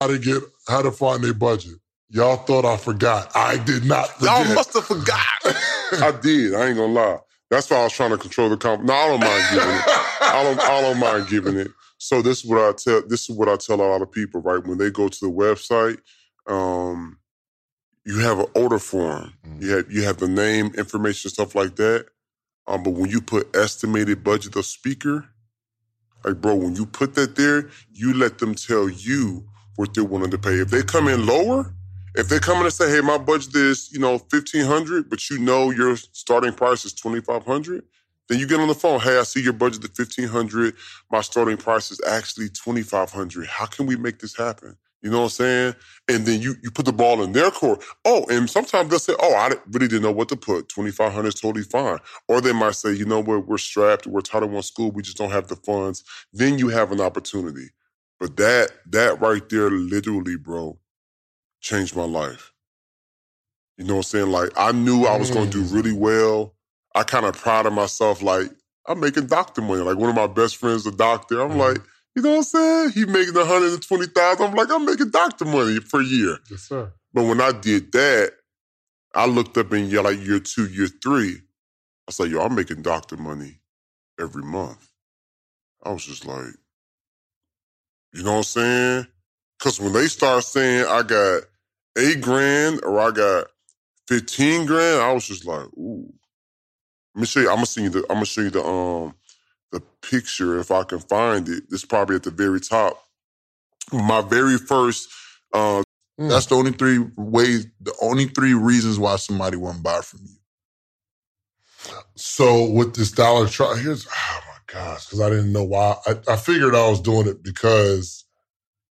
how to get how to find their budget. Y'all thought I forgot. I did not Y'all must have forgot. I did. I ain't gonna lie. That's why I was trying to control the comp. No, I don't mind giving it. I don't. I don't mind giving it. So this is what I tell. This is what I tell a lot of people. Right when they go to the website, um, you have an order form. Mm. You have you have the name, information, stuff like that. Um, but when you put estimated budget of speaker, like bro, when you put that there, you let them tell you what they're willing to pay. If they come in lower, if they come in and say, "Hey, my budget is you know fifteen hundred, but you know your starting price is twenty five hundred, then you get on the phone. Hey, I see your budget is fifteen hundred. My starting price is actually twenty five hundred. How can we make this happen? You know what I'm saying? And then you you put the ball in their court. Oh, and sometimes they'll say, "Oh, I really didn't know what to put. Twenty five hundred is totally fine." Or they might say, "You know what? We're strapped. We're Title One school. We just don't have the funds." Then you have an opportunity. But that that right there, literally, bro, changed my life. You know what I'm saying? Like I knew I was going to do mm. really well. I kind of proud of myself. Like I'm making doctor money. Like one of my best friends, a doctor. I'm like, mm-hmm. you know what I'm saying? He making 120,000. I'm like, I'm making doctor money per year. yes, sir. But when I did that, I looked up in year like year two, year three. I was like, yo, I'm making doctor money every month. I was just like, you know what I'm saying? Because when they start saying I got eight grand or I got 15 grand, I was just like, ooh. Let me show you. I'm gonna see you the I'm gonna show you the um the picture if I can find it. It's probably at the very top. My very first uh That's the only three ways, the only three reasons why somebody wouldn't buy from you. So with this dollar truck, here's gosh, because I didn't know why. I, I figured I was doing it because,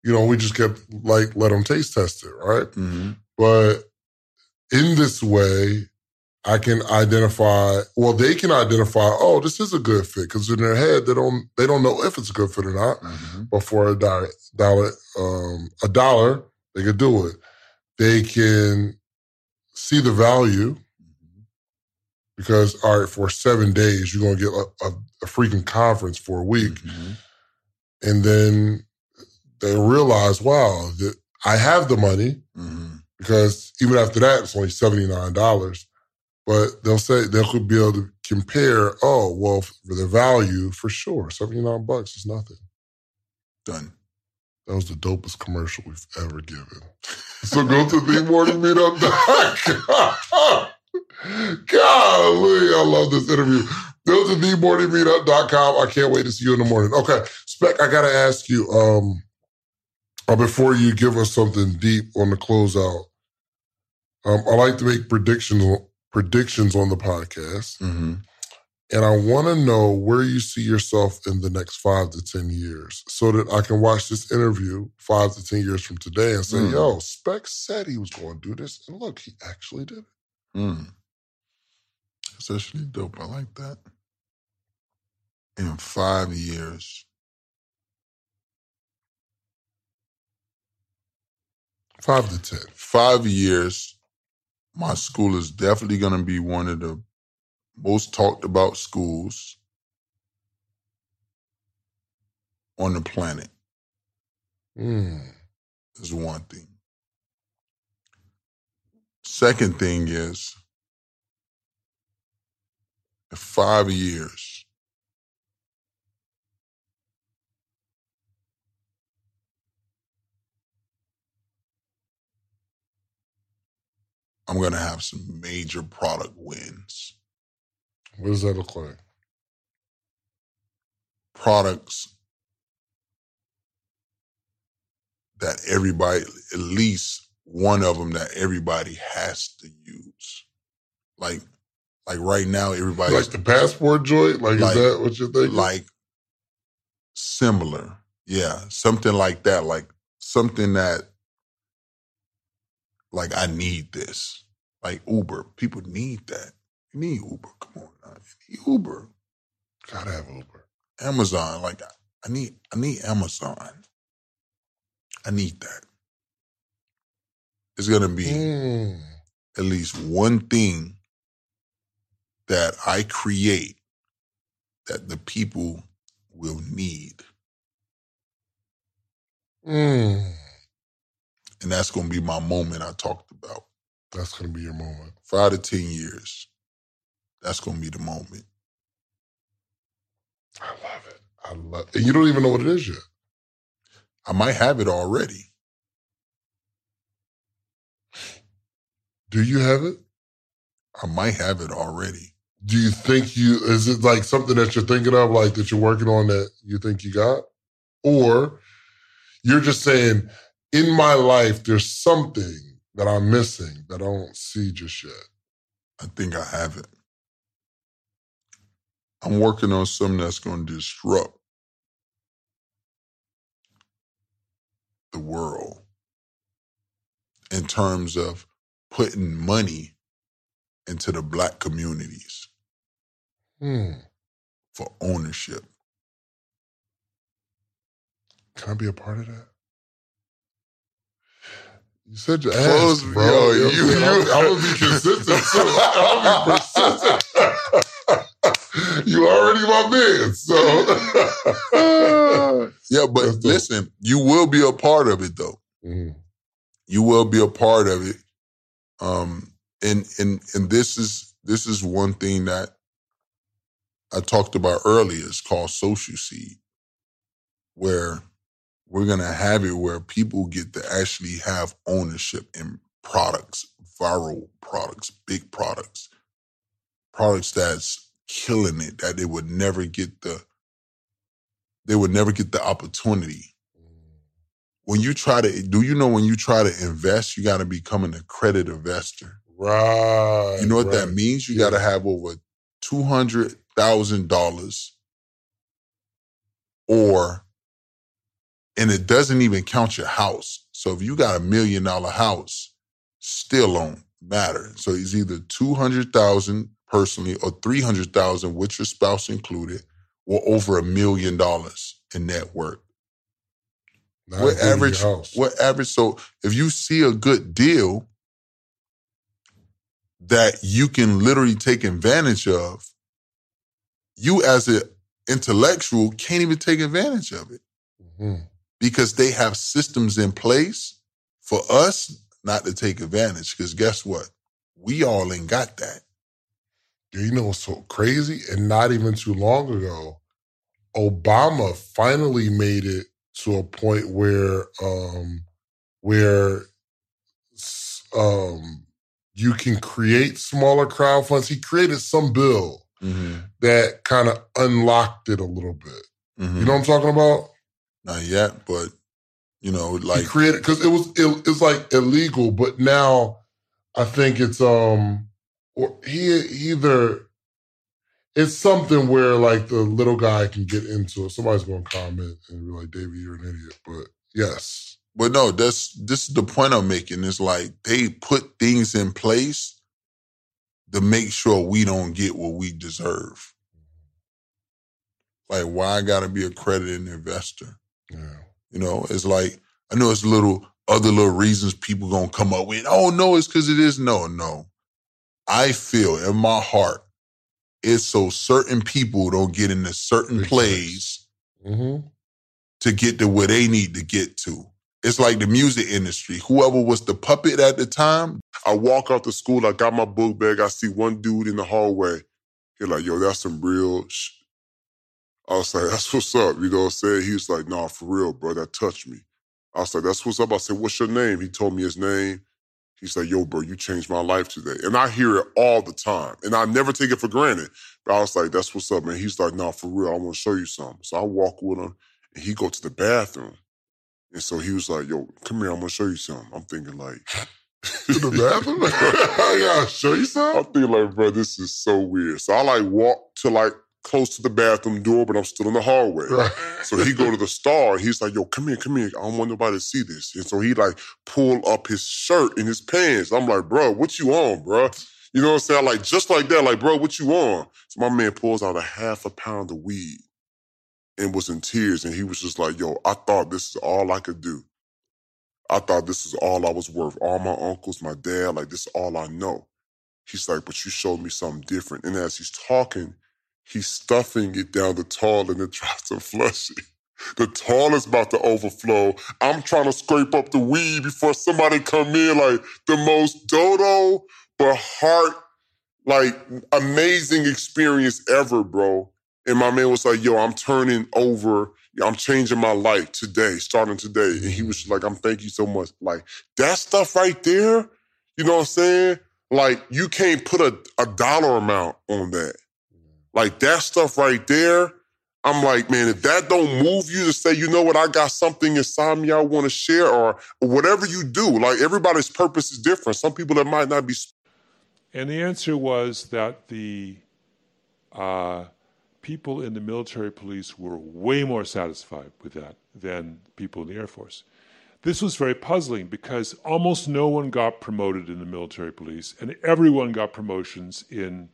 you know, we just kept like let them taste test it, right? Mm-hmm. But in this way, I can identify. Well, they can identify. Oh, this is a good fit because in their head they don't they don't know if it's a good fit or not. Mm-hmm. But for a dollar, dollar, um, a dollar, they could do it. They can see the value because all right, for seven days you're gonna get a, a, a freaking conference for a week, Mm-hmm. and then they realize, wow, that I have the money Mm-hmm. because even after that, it's only seventy nine dollars. But they'll say they could be able to compare. Oh, well, for the value, for sure, seventy nine bucks is nothing. Done. That was the dopest commercial we've ever given. So go to the themorningmeetup.com. Golly, I love this interview. Go to themorningmeetup.com. I can't wait to see you in the morning. Okay, Spec, I got to ask you, um, uh, before you give us something deep on the closeout, um, I like to make predictions predictions on the podcast. Mm-hmm. And I want to know where you see yourself in the next five to 10 years so that I can watch this interview five to 10 years from today and say, Mm. yo, Spec said he was going to do this. And look, he actually did it. Mm. It's actually dope. I like that. In five years, Five to ten, five years, my school is definitely going to be one of the most talked about schools on the planet. Mm. Is one thing. Second thing is, in five years, I'm going to have some major product wins. What does that look like? Products that everybody, at least one of them that everybody has to use. Like, like right now, everybody Like the passport joint? Like, Like- is that what you're thinking? like similar. Yeah, something like that. Like something that, like I need this. Like Uber, people need that. You need Uber. Come on, now. you need Uber. Gotta have Uber. Amazon, like I need, I need Amazon. I need that. It's gonna be Mm. at least one thing that I create that the people will need. Mm. And that's gonna be my moment I talked about. That's gonna be your moment. Five to ten years. That's gonna be the moment. I love it. I love it. And you don't even know what it is yet. I might have it already. Do you have it? I might have it already. Do you think you is it like something that you're thinking of, like that you're working on that you think you got? Or you're just saying, in my life, there's something that I'm missing that I don't see just yet. I think I have it. I'm working on something that's going to disrupt the world in terms of putting money into the black communities Hmm. for ownership. Can I be a part of that? You said you Close- asked, bro. yo, You you- you- I'm gonna be consistent too. Gonna be persistent. you already my man, so. yeah, but listen, you will be a part of it though. Mhm. You will be a part of it. Um, and and and this is this is one thing that I talked about earlier. It's called social seed, where we're gonna have it where people get to actually have ownership in products, viral products, big products, products that's killing it that they would never get the they would never get the opportunity when you try to do you know when you try to invest you got to become an accredited investor Right. you know what that means? You Yeah. got to have over $200000 or and it doesn't even count your house. So if you got a million dollar house still don't matter. So it's either 200000 personally or 300000 with your spouse included or over a million dollars in net worth. Not what average what average so if you see a good deal that you can literally take advantage of you as an intellectual can't even take advantage of it Mhm. because they have systems in place for us not to take advantage because guess what we all ain't got that you know what's so crazy? And not even too long ago, Obama finally made it to a point where um where um you can create smaller crowd funds. He created some bill that kind of unlocked it a little bit. Mhm. You know what I'm talking about? not yet but you know like he created because it was it, it's like illegal, but now I think it's um or he either it's something where like the little guy can get into it. Somebody's gonna comment and be like, David, you're an idiot. But yes. But no, that's this is the point I'm making. It's like they put things in place to make sure we don't get what we deserve. Like, why I gotta be accredited investor? Yeah. You know, it's like I know it's little other little reasons people gonna come up with. Oh no, it's because it is. No, no. I feel in my heart it's so certain people don't get into certain plays Mm-hmm. to get to where they need to get to. It's like the music industry. Whoever was the puppet at the time, I walk out the school, I got my book bag, I see one dude in the hallway. He like, yo, that's some real sh-. I was like, that's what's up. You know what I'm saying? He was like, nah, for real, bro, that touched me. I was like, that's what's up. I said, what's your name? He told me his name. He's like, yo, bro, you changed my life today. And I hear it all the time. And I never take it for granted. But I was like, that's what's up, man. He's like, nah, for real, I want to show you something. So I walk with him and he go to the bathroom. And so he was like, yo, come here, I'm gonna show you something. I'm thinking like To the bathroom? yeah, I'll show you something. I'm thinking like, bro, this is so weird. So I like walk to like close to the bathroom door, but I'm still in the hallway. Right. So he go to the star. and He's like, yo, come here, come here. I don't want nobody to see this. And so he like pull up his shirt and his pants. I'm like, bro, what you on, bro? You know what I'm saying? Like just like that, like, bro, what you on? So my man pulls out a half a pound of weed and was in tears. And he was just like, yo, I thought this is all I could do. I thought this is all I was worth. All my uncles, my dad, like this is all I know. He's like, but you showed me something different. And as he's talking, he's stuffing it down the toilet and tries to flush it. The toilet's about to overflow. I'm trying to scrape up the weed before somebody come in. Like the most dodo but heart, like amazing experience ever, bro. And my man was like, "Yo, I'm turning over. I'm changing my life today, starting today." And he was like, "I'm thank you so much." Like that stuff right there. You know what I'm saying? Like you can't put a, a dollar amount on that. Like that stuff right there I'm like, man, if that don't move you to say, you know what, I got something inside me I want to share, or, or whatever you do, like everybody's purpose is different. Some people that might not be. And the answer was that the uh, people in the military police were way more satisfied with that than people in the Air Force. This was very puzzling because almost no one got promoted in the military police, and everyone got promotions in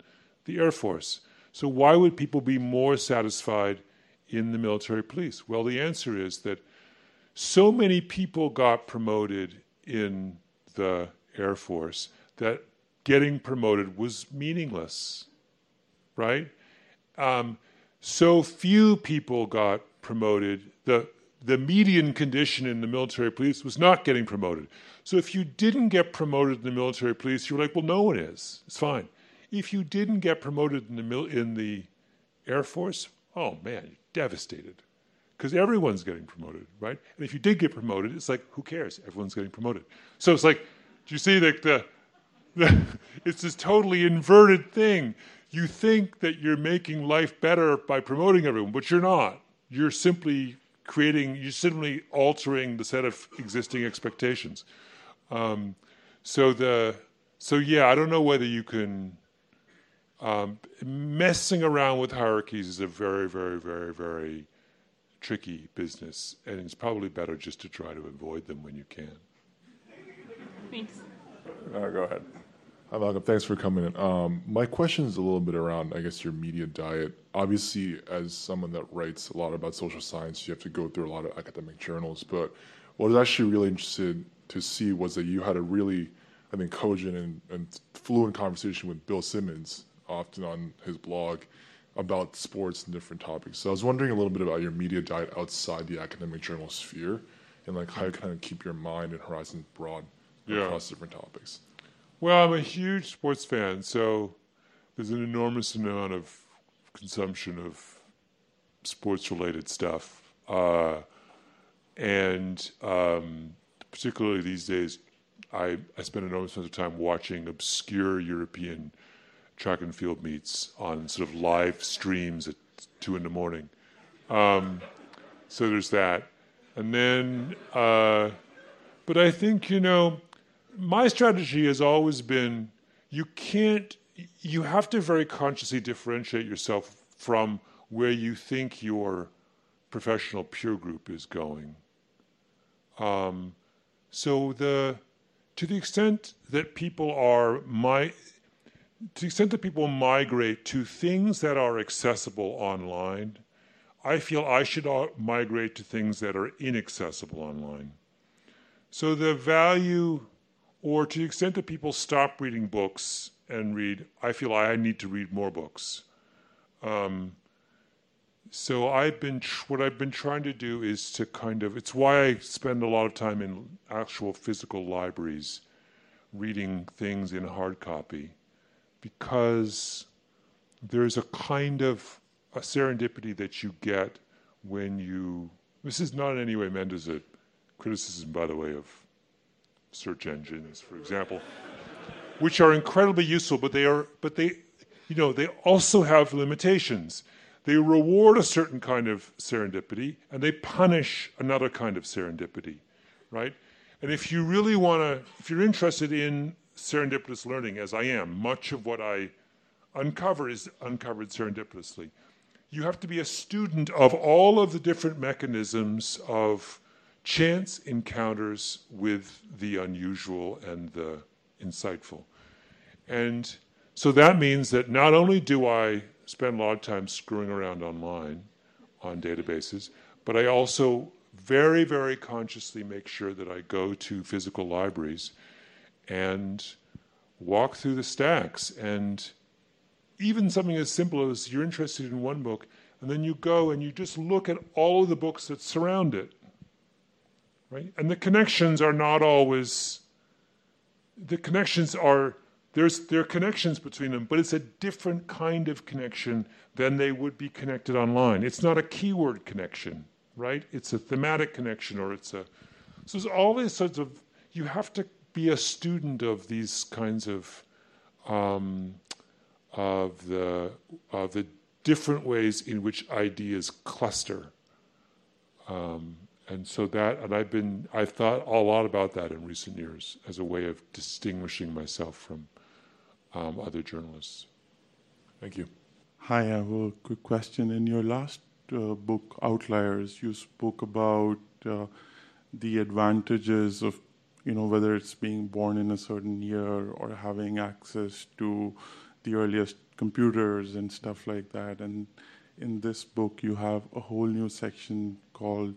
the Air Force. So, why would people be more satisfied in the military police? Well, the answer is that so many people got promoted in the Air Force that getting promoted was meaningless, right? Um, so few people got promoted. The, the median condition in the military police was not getting promoted. So if you didn't get promoted in the military police, you were like, well, no one is. It's fine. If you didn't get promoted in the mil- in the Air Force, oh man, you're devastated because everyone's getting promoted, right? And if you did get promoted, it's like who cares? Everyone's getting promoted. So it's like, do you see that the, the it's this totally inverted thing. You think that you're making life better by promoting everyone, but you're not. You're simply creating, you're simply altering the set of existing expectations. Um, so the, so yeah, I don't know whether you can um, messing around with hierarchies is a very, very, very, very tricky business, and it's probably better just to try to avoid them when you can. Thanks. Uh, go ahead. Hi, Malcolm. Thanks for coming in. Um, my question is a little bit around, I guess, your media diet. Obviously, as someone that writes a lot about social science, you have to go through a lot of academic journals. But what I was actually really interested to see was that you had a really, I think, cogent and, and fluent conversation with Bill Simmons often on his blog about sports and different topics. So I was wondering a little bit about your media diet outside the academic journal sphere and like how you kind of keep your mind and horizons broad yeah. across different topics. Well, I'm a huge sports fan, so there's an enormous amount of consumption of sports related stuff. Uh, and um, particularly these days, I, I spend enormous amount of time watching obscure European track and field meets on sort of live streams at two in the morning. Um, so there's that. And then, uh, but I think, you know, my strategy has always been you can't, you have to very consciously differentiate yourself from where you think your professional peer group is going. Um, so the, to the extent that people are my to the extent that people migrate to things that are accessible online, I feel I should migrate to things that are inaccessible online. So the value, or to the extent that people stop reading books and read, I feel I need to read more books. Um, so I've been what I've been trying to do is to kind of it's why I spend a lot of time in actual physical libraries, reading things in hard copy because there's a kind of a serendipity that you get when you. This is not in any way meant as a criticism, by the way, of search engines, for example, which are incredibly useful, but they are, but they, you know, they also have limitations. They reward a certain kind of serendipity and they punish another kind of serendipity, right? And if you really want to, if you're interested in serendipitous learning, as I am, much of what I uncover is uncovered serendipitously. You have to be a student of all of the different mechanisms of chance encounters with the unusual and the insightful. And so that means that not only do I spend a lot of time screwing around online on databases, but I also very, very consciously make sure that I go to physical libraries and walk through the stacks. And even something as simple as you're interested in one book, and then you go and you just look at all of the books that surround it. Right? And the connections are not always the connections are there's there are connections between them, but it's a different kind of connection than they would be connected online. It's not a keyword connection, right? It's a thematic connection or it's a so there's all these sorts of you have to be a student of these kinds of um, of the of the different ways in which ideas cluster. Um, and so that, and I've been, I've thought a lot about that in recent years as a way of distinguishing myself from um, other journalists. Thank you. Hi, I have a quick question. In your last uh, book, Outliers, you spoke about uh, the advantages of, you know, whether it's being born in a certain year or having access to the earliest computers and stuff like that. And in this book, you have a whole new section called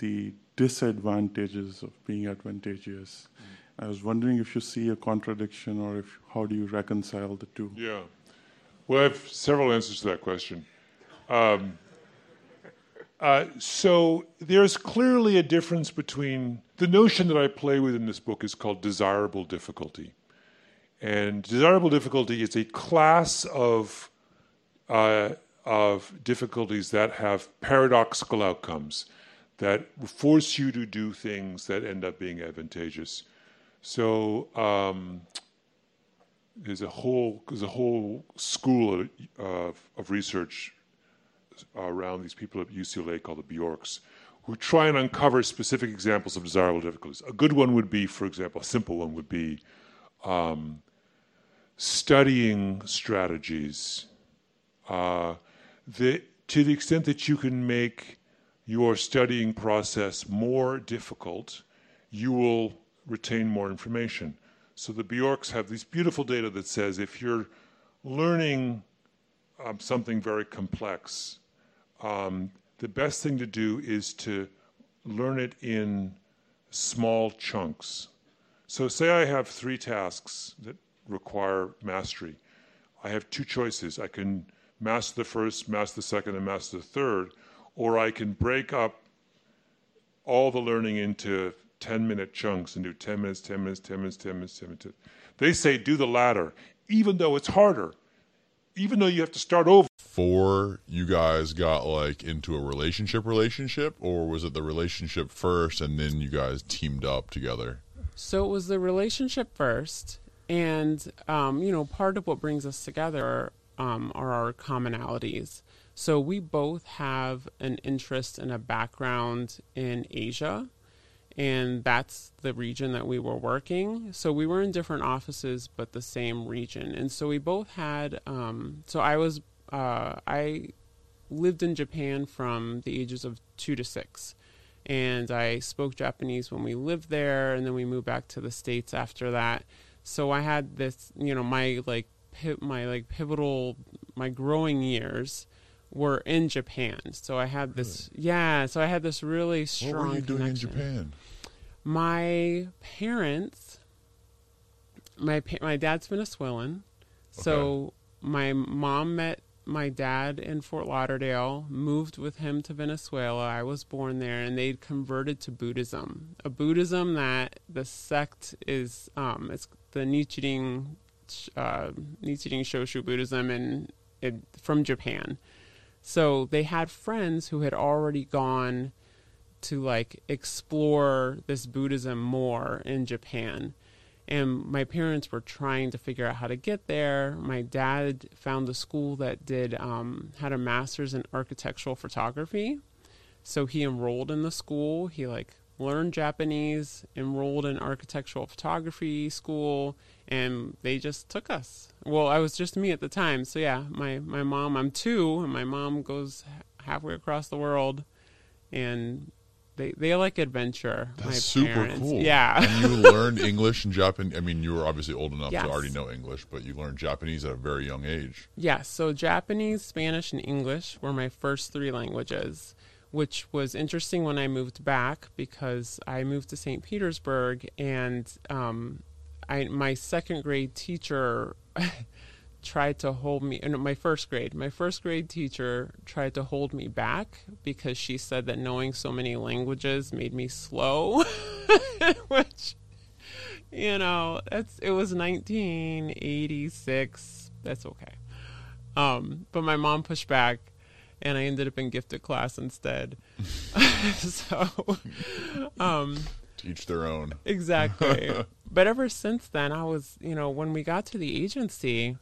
the disadvantages of being advantageous. Mm. I was wondering if you see a contradiction or if how do you reconcile the two? Yeah. Well, I have several answers to that question. Um, uh, so there's clearly a difference between the notion that I play with in this book is called desirable difficulty. And desirable difficulty is a class of, uh, of difficulties that have paradoxical outcomes that force you to do things that end up being advantageous. So um, there's a whole there's a whole school of, of research around these people at UCLA called the Bjorks, who try and uncover specific examples of desirable difficulties. A good one would be, for example, a simple one would be um, studying strategies. Uh, the, to the extent that you can make your studying process more difficult, you will retain more information. So the Bjorks have these beautiful data that says if you're learning um, something very complex, um, the best thing to do is to learn it in small chunks. So, say I have three tasks that require mastery. I have two choices. I can master the first, master the second, and master the third, or I can break up all the learning into 10 minute chunks and do 10 minutes, 10 minutes, 10 minutes, 10 minutes, 10 minutes. They say do the latter, even though it's harder, even though you have to start over. Before you guys got like into a relationship relationship, or was it the relationship first and then you guys teamed up together? So it was the relationship first, and um, you know, part of what brings us together um, are our commonalities. So we both have an interest and a background in Asia, and that's the region that we were working. So we were in different offices, but the same region. And so we both had. Um, so I was uh, I lived in Japan from the ages of two to six, and I spoke Japanese when we lived there, and then we moved back to the states after that. So I had this, you know, my like my like pivotal my growing years were in Japan. So I had this, really? yeah. So I had this really strong. What were you doing connection. in Japan? My parents, my my dad's Venezuelan, okay. so my mom met my dad in Fort Lauderdale, moved with him to Venezuela. I was born there, and they'd converted to Buddhism, a Buddhism that the sect is um, it's the Nichiren uh, Nichiren Shoshu Buddhism and it, from Japan. So they had friends who had already gone to like explore this Buddhism more in Japan. And my parents were trying to figure out how to get there. My dad found a school that did um, had a master's in architectural photography, so he enrolled in the school. He like learned Japanese, enrolled in architectural photography school, and they just took us. Well, I was just me at the time, so yeah, my my mom. I'm two, and my mom goes halfway across the world, and they they like adventure. That's super parents. cool. Yeah, and you learned English and Japanese. I mean, you were obviously old enough yes. to already know English, but you learned Japanese at a very young age. Yes, so Japanese, Spanish, and English were my first three languages which was interesting when I moved back because I moved to St. Petersburg and um, I, my second grade teacher tried to hold me in my first grade. My first grade teacher tried to hold me back because she said that knowing so many languages made me slow, which you know, that's it was 1986. That's okay. Um, but my mom pushed back and I ended up in gifted class instead. so um Teach their own. Exactly. but ever since then, I was, you know, when we got to the agency,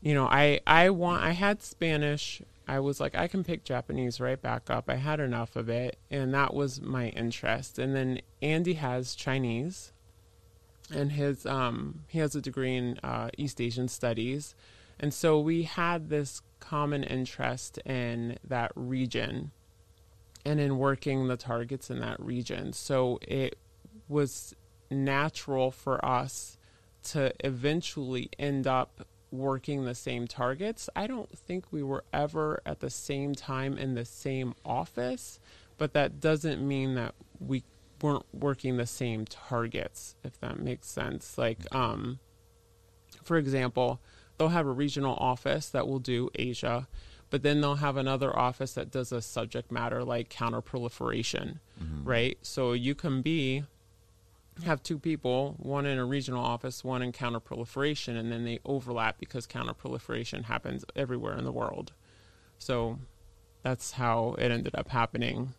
you know, I I want I had Spanish. I was like, I can pick Japanese right back up. I had enough of it, and that was my interest. And then Andy has Chinese, and his um he has a degree in uh, East Asian studies, and so we had this common interest in that region and in working the targets in that region. So it was natural for us to eventually end up working the same targets. I don't think we were ever at the same time in the same office, but that doesn't mean that we weren't working the same targets, if that makes sense. Like, um, for example, they'll have a regional office that will do Asia but then they'll have another office that does a subject matter like counterproliferation, mm-hmm. right? So you can be have two people, one in a regional office, one in counterproliferation, and then they overlap because counterproliferation happens everywhere in the world. So that's how it ended up happening.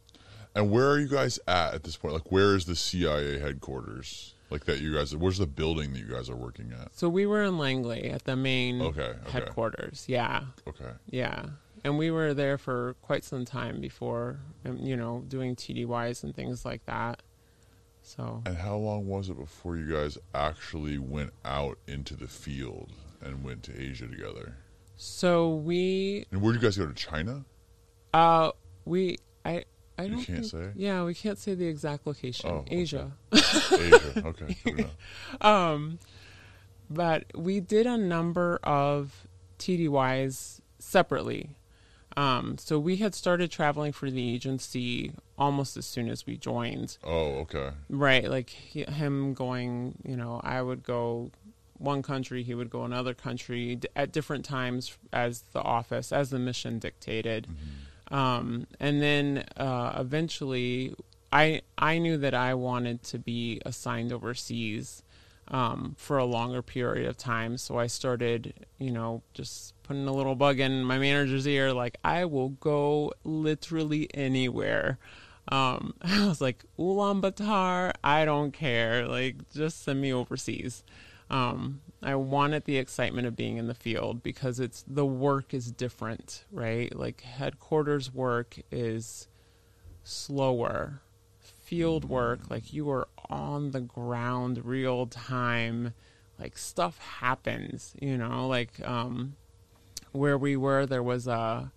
And where are you guys at at this point? Like, where is the CIA headquarters? Like that, you guys. Where's the building that you guys are working at? So we were in Langley at the main okay, okay. headquarters. Yeah. Okay. Yeah, and we were there for quite some time before, um, you know, doing TDYs and things like that. So. And how long was it before you guys actually went out into the field and went to Asia together? So we. And where did you guys go to China? Uh, we I I don't you can't think, say. Yeah, we can't say the exact location. Oh, Asia. Okay. Asia. Okay. um, but we did a number of TDYs separately. Um, so we had started traveling for the agency almost as soon as we joined. Oh, okay. Right, like he, him going. You know, I would go one country, he would go another country at different times as the office, as the mission dictated. Mm-hmm. Um, and then uh, eventually, I I knew that I wanted to be assigned overseas um, for a longer period of time. So I started, you know, just putting a little bug in my manager's ear, like I will go literally anywhere. Um, I was like Ulaanbaatar, I don't care, like just send me overseas. Um, I wanted the excitement of being in the field because it's the work is different, right? Like headquarters work is slower. Field work, like you are on the ground real time, like stuff happens, you know, like um where we were there was a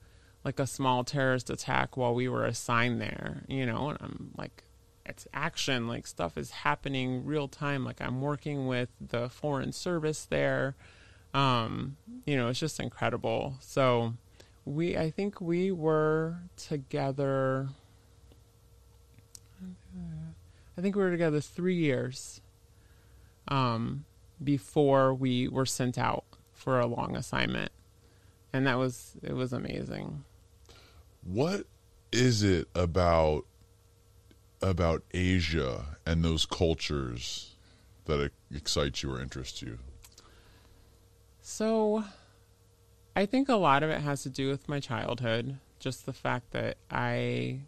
like a small terrorist attack while we were assigned there, you know, and I'm like it's action like stuff is happening real time like i'm working with the foreign service there. Um, you know it's just incredible. So we i think we were together i think we were together three years um, before we were sent out for a long assignment. And that was it was amazing. What is it about about Asia and those cultures that excite you or interest you? So, I think a lot of it has to do with my childhood. Just the fact that I,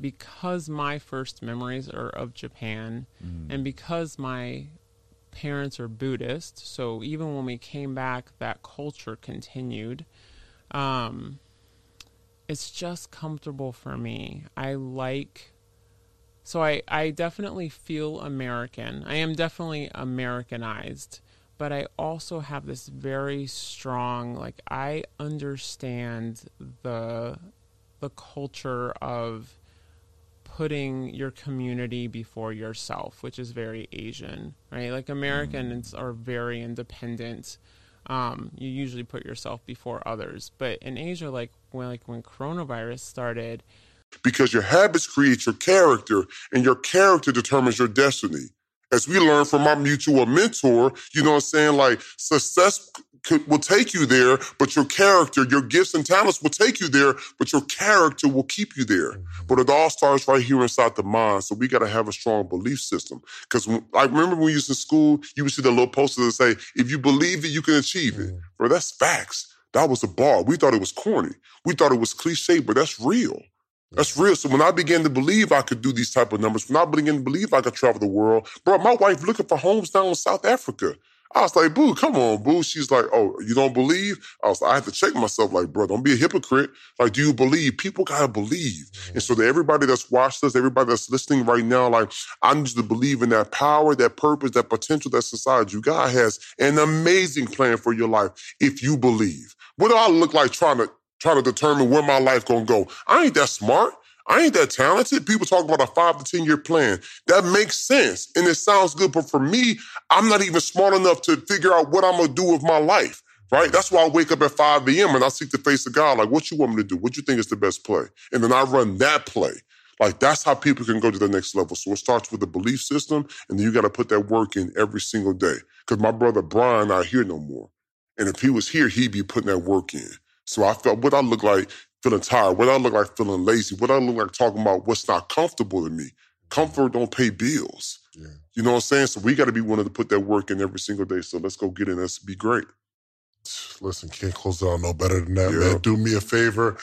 because my first memories are of Japan, mm. and because my parents are Buddhist, so even when we came back, that culture continued. Um, it's just comfortable for me. I like so I, I definitely feel American. I am definitely Americanized, but I also have this very strong like I understand the the culture of putting your community before yourself, which is very Asian, right? Like Americans mm. are very independent. Um, you usually put yourself before others, but in Asia, like when like when coronavirus started, because your habits create your character and your character determines your destiny. As we learned from our mutual mentor, you know what I'm saying? Like success could, will take you there, but your character, your gifts and talents will take you there, but your character will keep you there. Mm-hmm. But it all starts right here inside the mind. So we got to have a strong belief system. Because I remember when we used in school, you would see the little posters that say, if you believe it, you can achieve it. Mm-hmm. Bro, that's facts. That was a bar. We thought it was corny. We thought it was cliche, but that's real. That's real. So when I began to believe I could do these type of numbers, when I began to believe I could travel the world, bro, my wife looking for homes down in South Africa. I was like, boo, come on, boo. She's like, oh, you don't believe? I was like, I had to check myself, like, bro, don't be a hypocrite. Like, do you believe? People gotta believe. Mm-hmm. And so that everybody that's watched us, everybody that's listening right now, like, I need you to believe in that power, that purpose, that potential that's inside you. God has an amazing plan for your life if you believe. What do I look like trying to trying to determine where my life gonna go? I ain't that smart. I ain't that talented. People talk about a five to 10 year plan. That makes sense and it sounds good. But for me, I'm not even smart enough to figure out what I'm to do with my life. Right? That's why I wake up at 5 a.m. and I seek the face of God. Like, what you want me to do? What you think is the best play? And then I run that play. Like, that's how people can go to the next level. So it starts with a belief system, and then you got to put that work in every single day. Because my brother Brian not here no more. And if he was here, he'd be putting that work in. So I felt what I look like feeling tired, what I look like feeling lazy, what I look like talking about what's not comfortable to me. Comfort don't pay bills. Yeah. You know what I'm saying? So we got to be willing to put that work in every single day. So let's go get in. Let's be great. Listen, can't close it out no better than that, yeah. man. Do me a favor.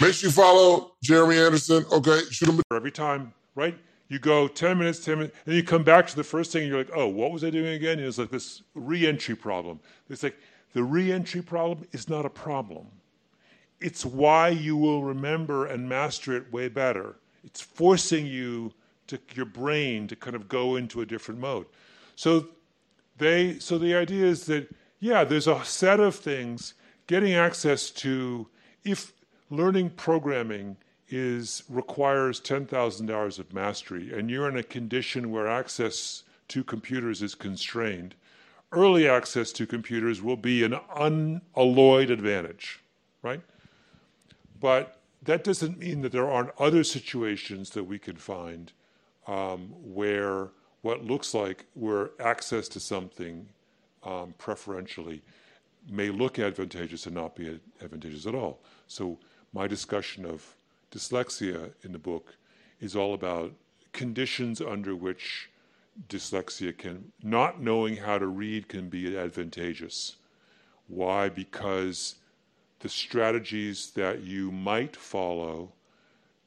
Make sure you follow Jeremy Anderson. Okay, shoot him every time, right? You go 10 minutes, 10 minutes, and you come back to the first thing and you're like, oh, what was I doing again? And it's like this re entry problem. It's like the re entry problem is not a problem it's why you will remember and master it way better. It's forcing you to your brain to kind of go into a different mode. So they so the idea is that yeah, there's a set of things getting access to if learning programming is requires 10,000 hours of mastery and you're in a condition where access to computers is constrained, early access to computers will be an unalloyed advantage, right? But that doesn't mean that there aren't other situations that we can find um, where what looks like where access to something um, preferentially may look advantageous and not be advantageous at all. So my discussion of dyslexia in the book is all about conditions under which dyslexia can not knowing how to read can be advantageous. Why? Because the strategies that you might follow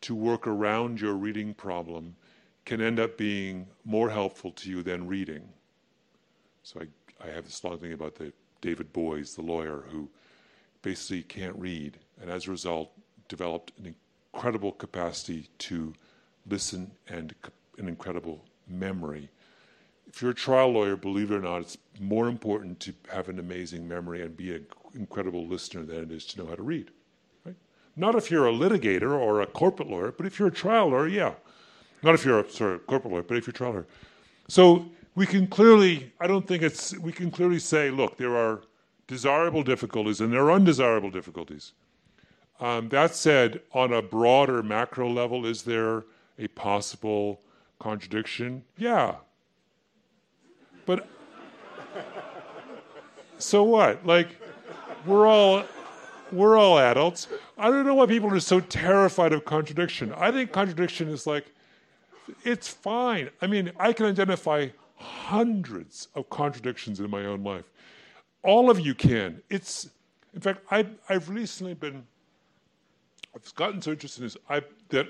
to work around your reading problem can end up being more helpful to you than reading. So I, I have this long thing about the David Boies, the lawyer, who basically can't read, and as a result developed an incredible capacity to listen and an incredible memory. If you're a trial lawyer, believe it or not, it's more important to have an amazing memory and be an incredible listener than it is to know how to read. Right? Not if you're a litigator or a corporate lawyer, but if you're a trial lawyer, yeah. Not if you're a sorry, corporate lawyer, but if you're a trial lawyer. So we can clearly, I don't think it's, we can clearly say, look, there are desirable difficulties and there are undesirable difficulties. Um, that said, on a broader macro level, is there a possible contradiction? Yeah. But so what? Like, we're all we're all adults. I don't know why people are so terrified of contradiction. I think contradiction is like it's fine. I mean, I can identify hundreds of contradictions in my own life. All of you can. It's in fact, I, I've recently been I've gotten so interested in this I, that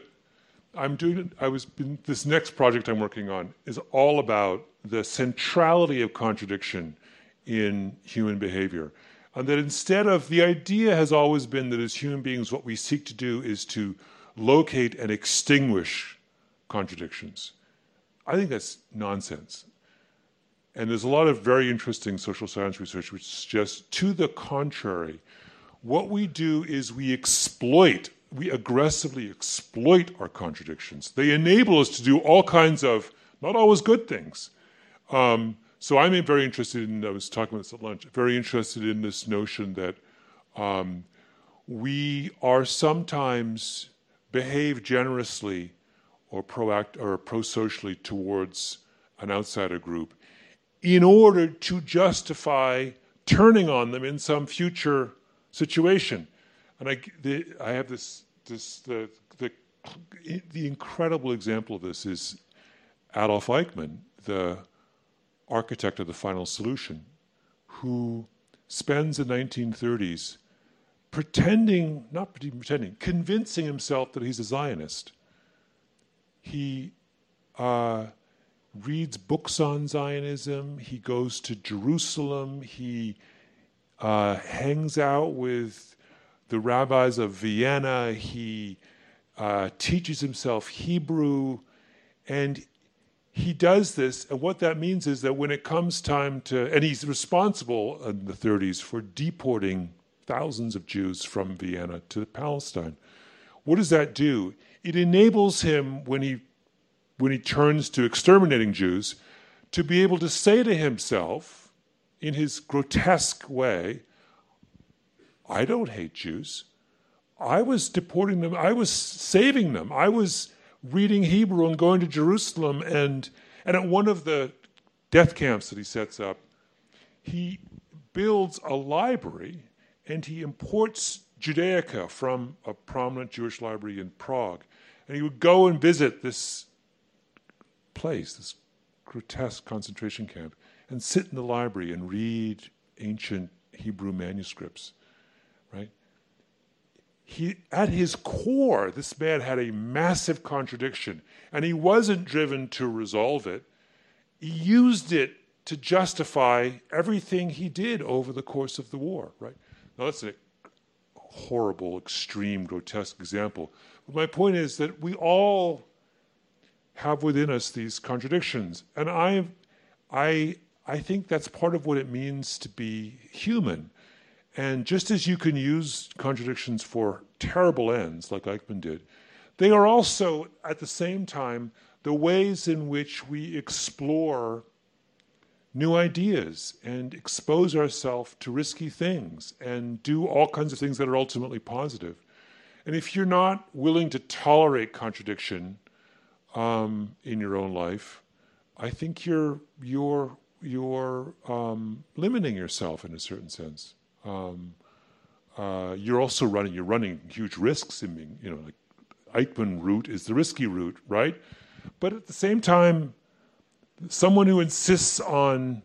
I'm doing. I was been, this next project I'm working on is all about the centrality of contradiction in human behavior. And that instead of the idea has always been that as human beings, what we seek to do is to locate and extinguish contradictions. I think that's nonsense. And there's a lot of very interesting social science research which suggests to the contrary. What we do is we exploit, we aggressively exploit our contradictions. They enable us to do all kinds of, not always good things. Um, so I'm very interested in, I was talking about this at lunch, very interested in this notion that um, we are sometimes behave generously or proact or pro-socially towards an outsider group in order to justify turning on them in some future situation. And I, the, I have this, this the, the, the incredible example of this is Adolf Eichmann, the architect of the final solution, who spends the 1930s pretending, not pretending, convincing himself that he's a Zionist. He uh, reads books on Zionism, he goes to Jerusalem, he uh, hangs out with the rabbis of Vienna, he uh, teaches himself Hebrew, and he does this, and what that means is that when it comes time to, and he's responsible in the 30s for deporting thousands of Jews from Vienna to Palestine. What does that do? It enables him, when he, when he turns to exterminating Jews, to be able to say to himself, in his grotesque way, I don't hate Jews. I was deporting them, I was saving them, I was reading Hebrew and going to Jerusalem. And, and at one of the death camps that he sets up, he builds a library and he imports Judaica from a prominent Jewish library in Prague. And he would go and visit this place, this grotesque concentration camp, and sit in the library and read ancient Hebrew manuscripts? He, at his core, this man had a massive contradiction, and he wasn't driven to resolve it. He used it to justify everything he did over the course of the war, right? Now, that's a horrible, extreme, grotesque example. But my point is that we all have within us these contradictions, and I, I, I think that's part of what it means to be human. And just as you can use contradictions for terrible ends, like Eichmann did, they are also, at the same time, the ways in which we explore new ideas and expose ourselves to risky things and do all kinds of things that are ultimately positive. And if you're not willing to tolerate contradiction um, in your own life, I think you're you're you're um, limiting yourself in a certain sense um, uh, you're also running you're running huge risks. I mean, you know, like Eichmann route is the risky route, right? But at the same time, someone who insists on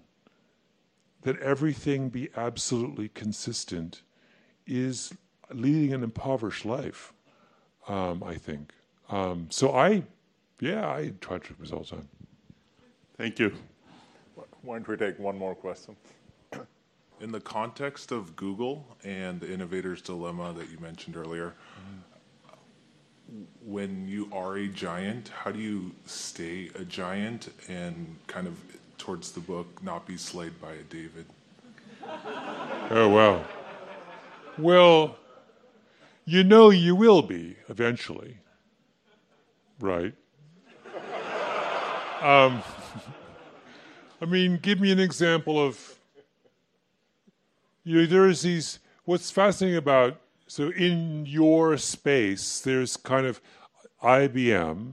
that everything be absolutely consistent is leading an impoverished life. Um, I think. Um, so I, yeah, I try to all the time. Thank you. Why don't we take one more question? In the context of Google and the innovator's dilemma that you mentioned earlier, when you are a giant, how do you stay a giant and kind of towards the book not be slayed by a David? Oh, wow. Well, you know you will be eventually, right? Um, I mean, give me an example of you know, there's these. What's fascinating about so in your space, there's kind of IBM,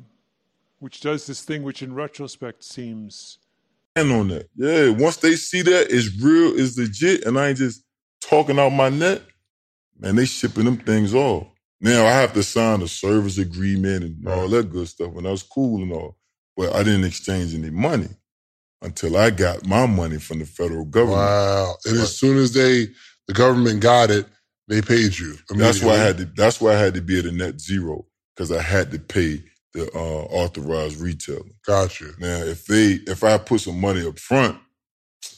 which does this thing which in retrospect seems. And on that, yeah. Once they see that it's real, it's legit, and I ain't just talking out my neck, man, they shipping them things off. Now I have to sign a service agreement and all that good stuff, and that was cool and all, but I didn't exchange any money until I got my money from the federal government. Wow! And as soon as they, the government got it, they paid you. That's why I had to. That's why I had to be at a net zero because I had to pay the uh, authorized retailer. Gotcha. Now, if they, if I put some money up front,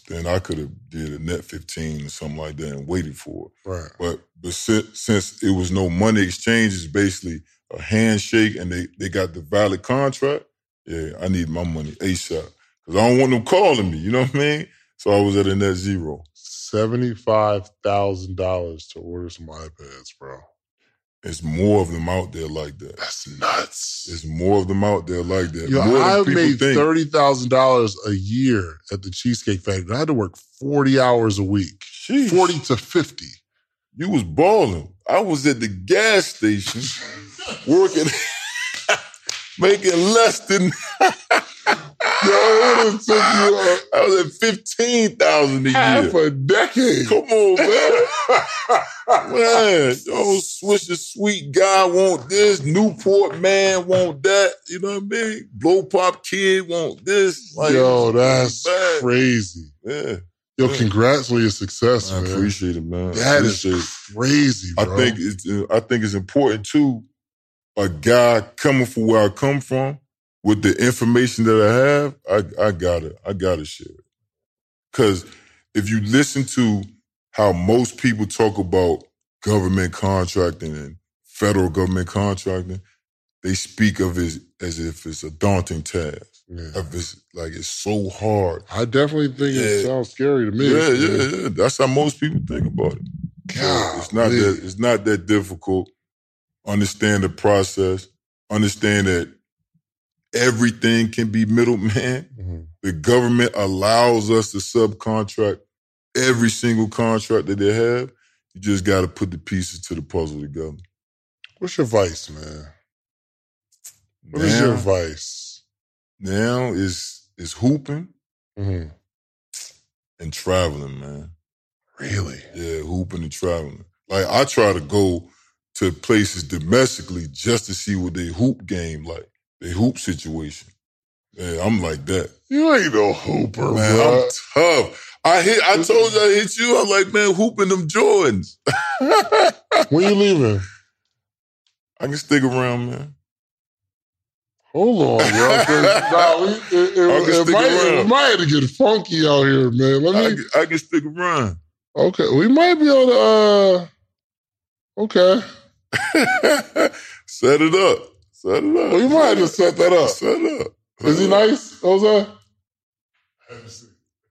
then I could have did a net fifteen or something like that and waited for it. Right. But but since, since it was no money exchange, it's basically a handshake, and they they got the valid contract. Yeah, I need my money ASAP. Because I don't want them calling me, you know what I mean? So I was at a net zero. $75,000 to order some iPads, bro. There's more of them out there like that. That's nuts. There's more of them out there like that. Yo, I made thirty thousand dollars a year at the Cheesecake Factory. I had to work forty hours a week, Sheesh. forty to fifty. You was balling. I was at the gas station working, making less than I was at fifteen thousand a half year. a decade. Come on, man. man, oh, Swisher Sweet guy want this. Newport man want that. You know what I mean? Blow Pop Kid want this. Like, Yo, that's man. crazy. Yeah, Yo, congrats on your success, I man. appreciate it, man. That is Appreciate it. crazy, I think it's uh, I think it's important too. A guy coming from where I come from with the information that I have, I I gotta I gotta share it. Cause if you listen to how most people talk about government contracting and federal government contracting, they speak of it as if it's a daunting task. Yeah. If it's like it's so hard. I definitely think it sounds scary to me. Yeah, yeah, yeah. That's how most people think about it. God, it's not that it's not that difficult. Understand the process. Understand that everything can be middleman. Mhm. The government allows us to subcontract every single contract that they have. You just got to put the pieces to the puzzle together. What's your advice, man? What is your Now- advice? Now is is hooping Mhm. and traveling, man. Really? Yeah, hooping and traveling. Like I try to go to places domestically just to see what they hoop game like, they hoop situation. Yeah, I'm like that. You ain't no hooper, Man, bro. I'm tough. I hit. I told you I hit you. I'm like, man, hooping them Jordans. when you leaving? I can stick around, man. Hold on, bro. 'cause, nah, we, it, it, I can it might, it might have to get funky out here, man. Let I, me. can- I can stick around. Okay, we might be able to. Uh, okay, Set it up. Set it up. we might have to set that up. Set it up. Is he nice, Jose?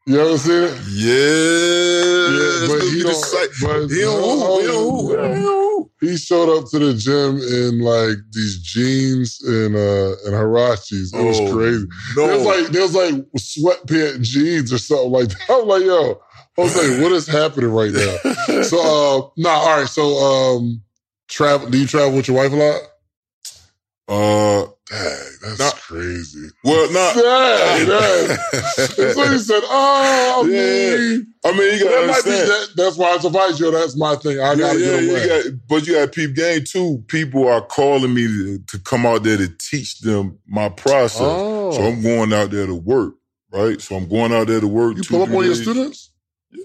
You ever seen it? Yeah. Yeah, but he don't- sight- but- he don't hoop. He don't hoop. He don't hoop. He showed up to the gym in like these jeans and uh and huaraches. It was Oh, crazy. No. There was like there was like sweatpants jeans or something like that. I'm like, yo, Jose, what is happening right now? So uh nah, all right. So um travel do you travel with your wife a lot? Uh, Dang, that's Nah. crazy. well, not. Dang, dang. so he said, Oh, I Yeah. mean, I mean, you gotta that might be understand. that, that's why I surprised you. That's my thing. I gotta yeah, get away. you got, but you got peep game too. People are calling me to, to come out there to teach them my process. Oh. So I'm going out there to work, right? So I'm going out there to work. you pull up on your students?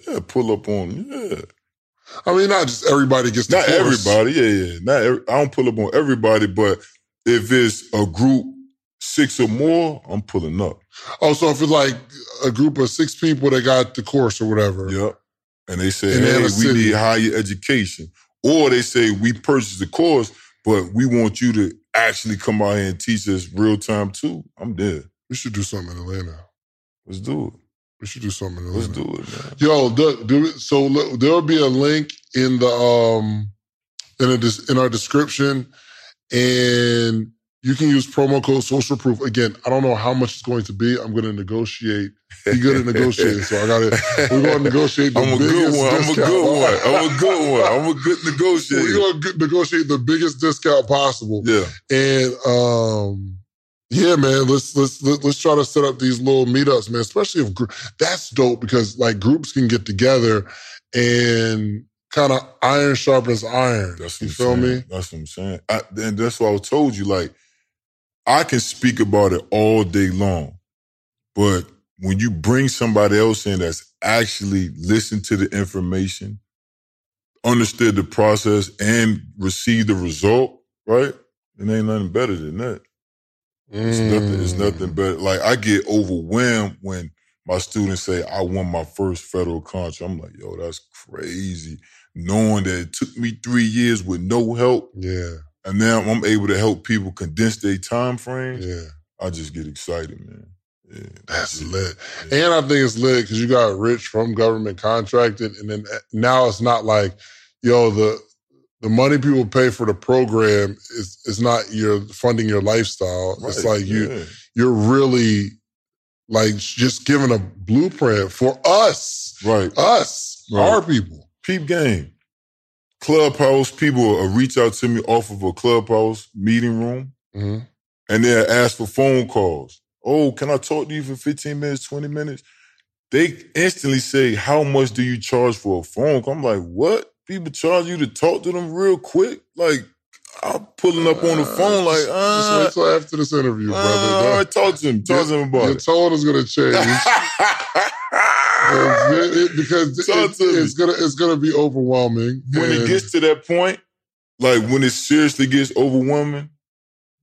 Yeah, pull up on. Yeah, I mean, not just everybody gets not course. everybody. Yeah, yeah. Not every, I don't pull up on everybody, but if it's a group six or more, I'm pulling up. Oh, so if it's like a group of six people that got the course or whatever. Yep. And they say, In hey, we City. need higher education. Or they say, we purchased the course, but we want you to actually come out here and teach us real time too. I'm there. We should do something in Atlanta. Let's do it. We should do something in Atlanta. Let's do it, man. Yo, do, do it. So look, there'll be a link in the um in a in our description, and you can use promo code social proof. Again, I don't know how much it's going to be. I'm going to negotiate. Be good at negotiating, so I got to. We're going to negotiate the I'm a biggest good one. I'm a good one. I'm a good one. I'm a good We're going to negotiate the biggest discount possible. Yeah. And um, yeah, man, let's let's let- let's try to set up these little meetups, man. Especially if gr- that's dope because like groups can get together and kind of iron sharpens iron. That's what you I'm feel saying. me? That's what I'm saying. I, and that's why I told you, like, I can speak about it all day long, but when you bring somebody else in that's actually listened to the information, understood the process, and received the result, right? It ain't nothing better than that. It's nothing. It's Mm. nothing better. Like I get overwhelmed when my students say I won my first federal contract. I'm like, yo, that's crazy. Knowing that it took me three years with no help, Yeah, and now I'm able to help people condense their time frames. yeah, I just get excited, man. Yeah, that's it. lit. Yeah. And I think it's lit because you got rich from government contracting, and then uh, now it's not like, yo, the the money people pay for the program is is not your funding your lifestyle. It's like you yeah. you're really like just giving a blueprint for us, right. us, Right. our people. Peep game. Clubhouse people will reach out to me off of a clubhouse meeting room, Mhm. and they'll ask for phone calls. oh, can I talk to you for 15 minutes, 20 minutes? They instantly say, how much do you charge for a phone? call? I'm like, what? People charge you to talk to them real quick? Like, I'm pulling up on the phone like, Just uh, wait till after this interview, uh, brother. all right, talk to him. Talk to him about Your it. tone is going to change. It- it- because it- it's gonna it's gonna be overwhelming. when it gets to that point, like when it seriously gets overwhelming,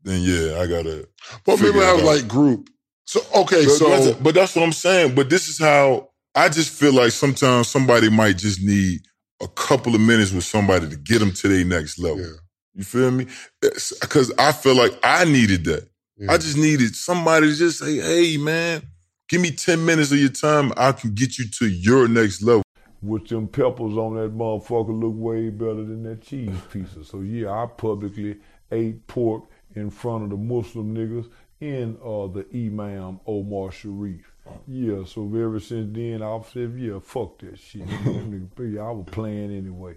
then yeah, I gotta. but maybe it have like group. So okay, But, so that's, but that's what I'm saying. But this is how I just feel like sometimes somebody might just need a couple of minutes with somebody to get them to their next level. yeah, You feel me? Because I feel like I needed that. yeah. I just needed somebody to just say, "Hey, man, give me ten minutes of your time. I can get you to your next level." with them peppers on that motherfucker look way better than that cheese pizza. So yeah, I publicly ate pork in front of the Muslim niggas in uh, the Imam Omar Sharif. Yeah, so ever since then I said, yeah, fuck that shit. Yeah, I was playing anyway.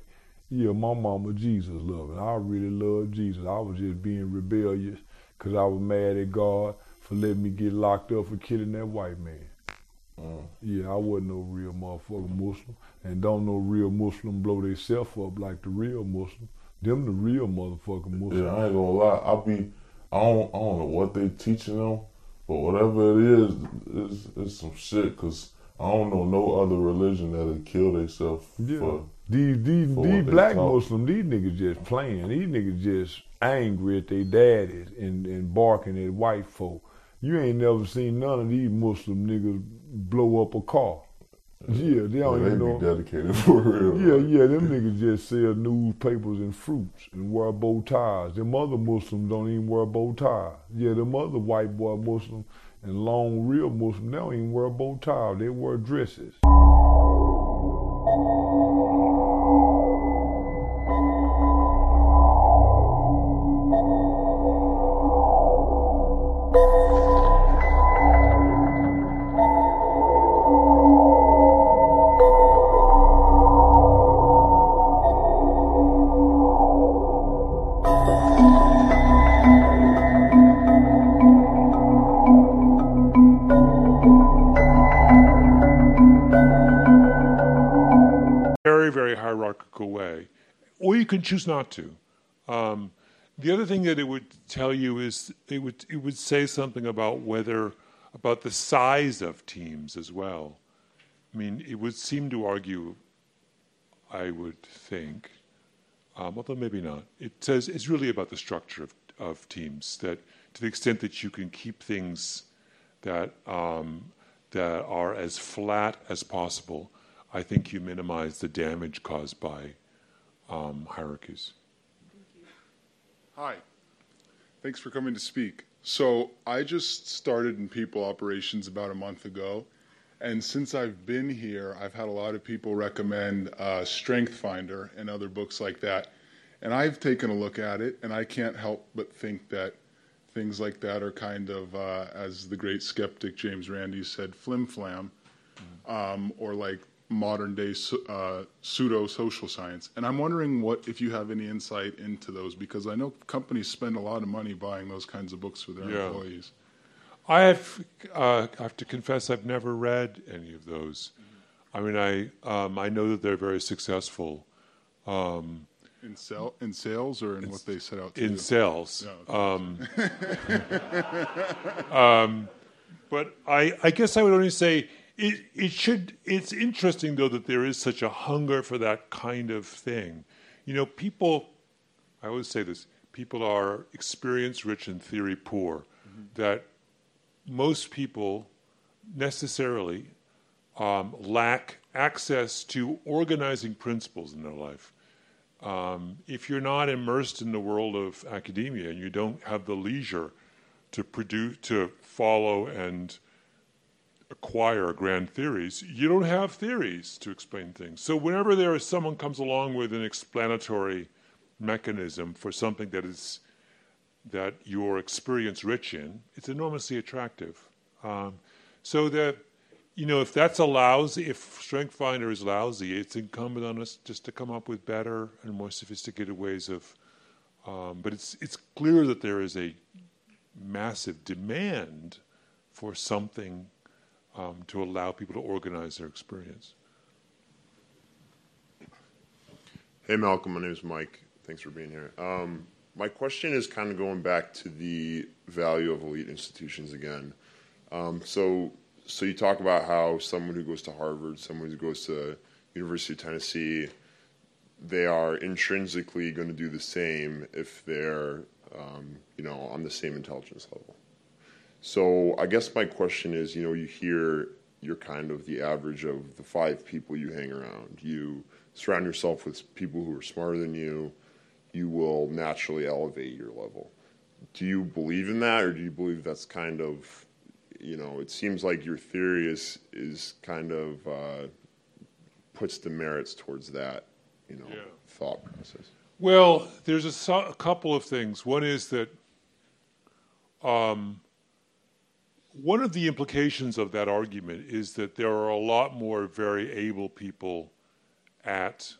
Yeah, my mama Jesus loving. I really love Jesus. I was just being rebellious because I was mad at God for letting me get locked up for killing that white man. Mm. Yeah, I wasn't no real motherfucking Muslim. And don't no real Muslim blow themselves up like the real Muslim. Them the real motherfucking Muslim. Yeah, I ain't gonna lie. I be, I don't, I don't know what they teaching them, but whatever it is, it's, it's some shit. Cause I don't know no other religion that'll kill themselves Yeah. for. These these for these black. Muslims, these niggas just playing. These niggas just angry at their daddies and, and barking at white folk. You ain't never seen none of these Muslim niggas blow up a car. Yeah, they Yeah, don't they even be know. dedicated for real. Yeah, yeah, them niggas just sell newspapers and fruits and wear bow ties. Them other Muslims don't even wear bow ties. Yeah, them other white boy Muslims and long real Muslims, they don't even wear bow ties. They wear dresses. Choose not to. Um, the other thing that it would tell you is it would it would say something about whether about the size of teams as well. I mean, it would seem to argue, I would think, um, although maybe not. It says it's really about the structure of, of teams. That to the extent that you can keep things that um, that are as flat as possible, I think you minimize the damage caused by um, hierarchies. Hi. Thanks for coming to speak. So, I just started in people operations about a month ago. And since I've been here, I've had a lot of people recommend uh, Strength Finder and other books like that. And I've taken a look at it, and I can't help but think that things like that are kind of, uh, as the great skeptic James Randi said, flim flam, um, or like modern day uh, pseudo social science. And I'm wondering what if you have any insight into those because I know companies spend a lot of money buying those kinds of books for their Yeah. employees. I have, uh, I have to confess, I've never read any of those. I mean, I um, I know that they're very successful um, In sell in sales or in what they set out to do? in do? sales. Um, um, but I, I guess I would only say it, it should. It's interesting though that there is such a hunger for that kind of thing. You know, people. I always say this: people are experience rich and theory poor. That most people necessarily um, lack access to organizing principles in their life. Um, if you're not immersed in the world of academia and you don't have the leisure to produce, to follow and acquire grand theories, you don't have theories to explain things. So whenever there is someone comes along with an explanatory mechanism for something that is that you're experience rich in, it's enormously attractive. Um, so that you know, if that's a lousy, if Strength Finder is lousy, it's incumbent on us just to come up with better and more sophisticated ways of. Um, but it's it's clear that there is a massive demand for something um, to allow people to organize their experience. Hey, Malcolm. My name is Mike. Thanks for being here. Um, my question is kind of going back to the value of elite institutions again. Um, so, so you talk about how someone who goes to Harvard, someone who goes to University of Tennessee, they are intrinsically going to do the same if they're, um, you know, on the same intelligence level. So, I guess my question is, you know, you hear you're kind of the average of the five people you hang around. You surround yourself with people who are smarter than you, you will naturally elevate your level. Do you believe in that, or do you believe that's kind of, you know, it seems like your theory is is kind of uh, puts the merits towards that, you know, Yeah. thought process. Well, there's a, a couple of things. One is that um, one of the implications of that argument is that there are a lot more very able people at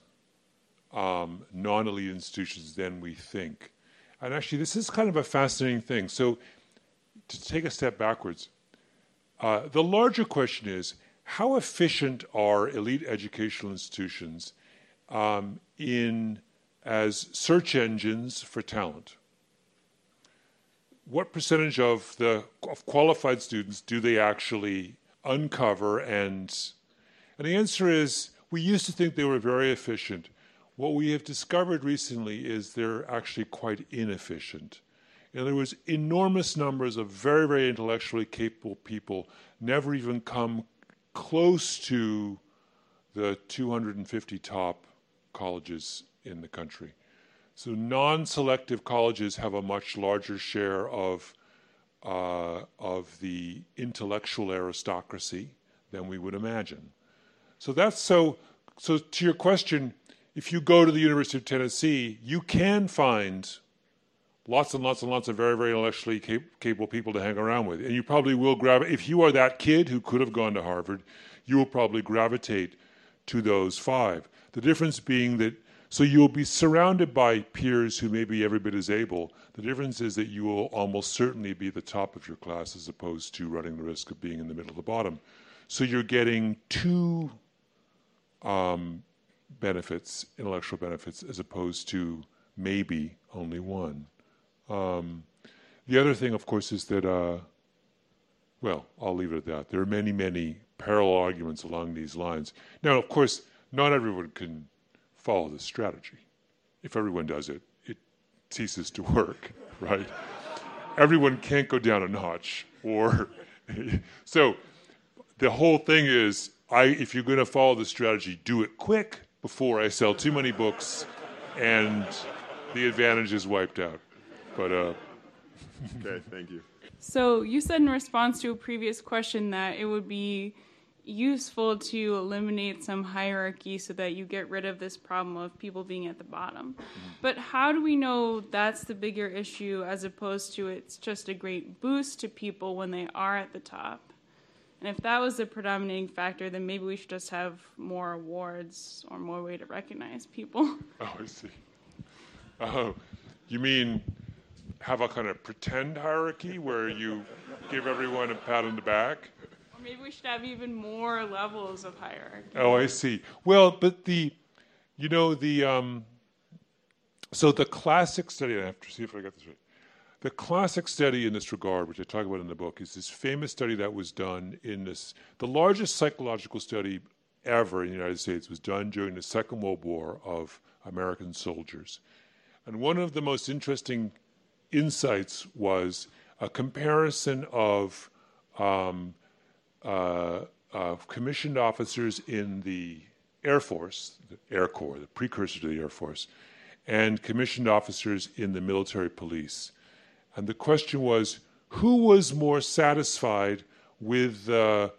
um, non elite institutions than we think. And actually, this is kind of a fascinating thing. So, to take a step backwards, uh, the larger question is how efficient are elite educational institutions um, in as search engines for talent? What percentage of the of qualified students do they actually uncover and and the answer is we used to think they were very efficient. What we have discovered recently is they're actually quite inefficient. In other words, enormous numbers of very, very intellectually capable people never even come close to the 250 top colleges in the country. So non selective colleges have a much larger share of, uh, of the intellectual aristocracy than we would imagine. So that's so. So to your question, if you go to the University of Tennessee, you can find lots and lots and lots of very, very intellectually cap- capable people to hang around with, and you probably will grab. If you are that kid who could have gone to Harvard, you will probably gravitate to those five. The difference being that so you'll be surrounded by peers who may be every bit as able. The difference is that you will almost certainly be the top of your class as opposed to running the risk of being in the middle of the bottom. So you're getting two um, benefits, intellectual benefits, as opposed to maybe only one. Um, the other thing, of course, is that, uh, well, I'll leave it at that. There are many, many parallel arguments along these lines. Now, of course, not everyone can follow this strategy. If everyone does it, it ceases to work, right? everyone can't go down a notch, or so the whole thing is I if you're going to follow the strategy, do it quick before I sell too many books and the advantage is wiped out. But uh Okay, thank you. So you said in response to a previous question that it would be useful to eliminate some hierarchy so that you get rid of this problem of people being at the bottom. Mm-hmm. But how do we know that's the bigger issue as opposed to it's just a great boost to people when they are at the top? And if that was the predominating factor, then maybe we should just have more awards or more way to recognize people. Oh, I see. Oh, you mean have a kind of pretend hierarchy where you give everyone a pat on the back? Maybe we should have even more levels of hierarchy. Oh, I see. Well, but the, you know, the, um, so the classic study, I have to see if I got this right. The classic study in this regard, which I talk about in the book, is this famous study that was done in this, the largest psychological study ever in the United States was done during the Second World War of American soldiers. And one of the most interesting insights was a comparison of um, uh, commissioned officers in the Air Force, the Air Corps, the precursor to the Air Force, and commissioned officers in the military police. And the question was who was more satisfied with, uh,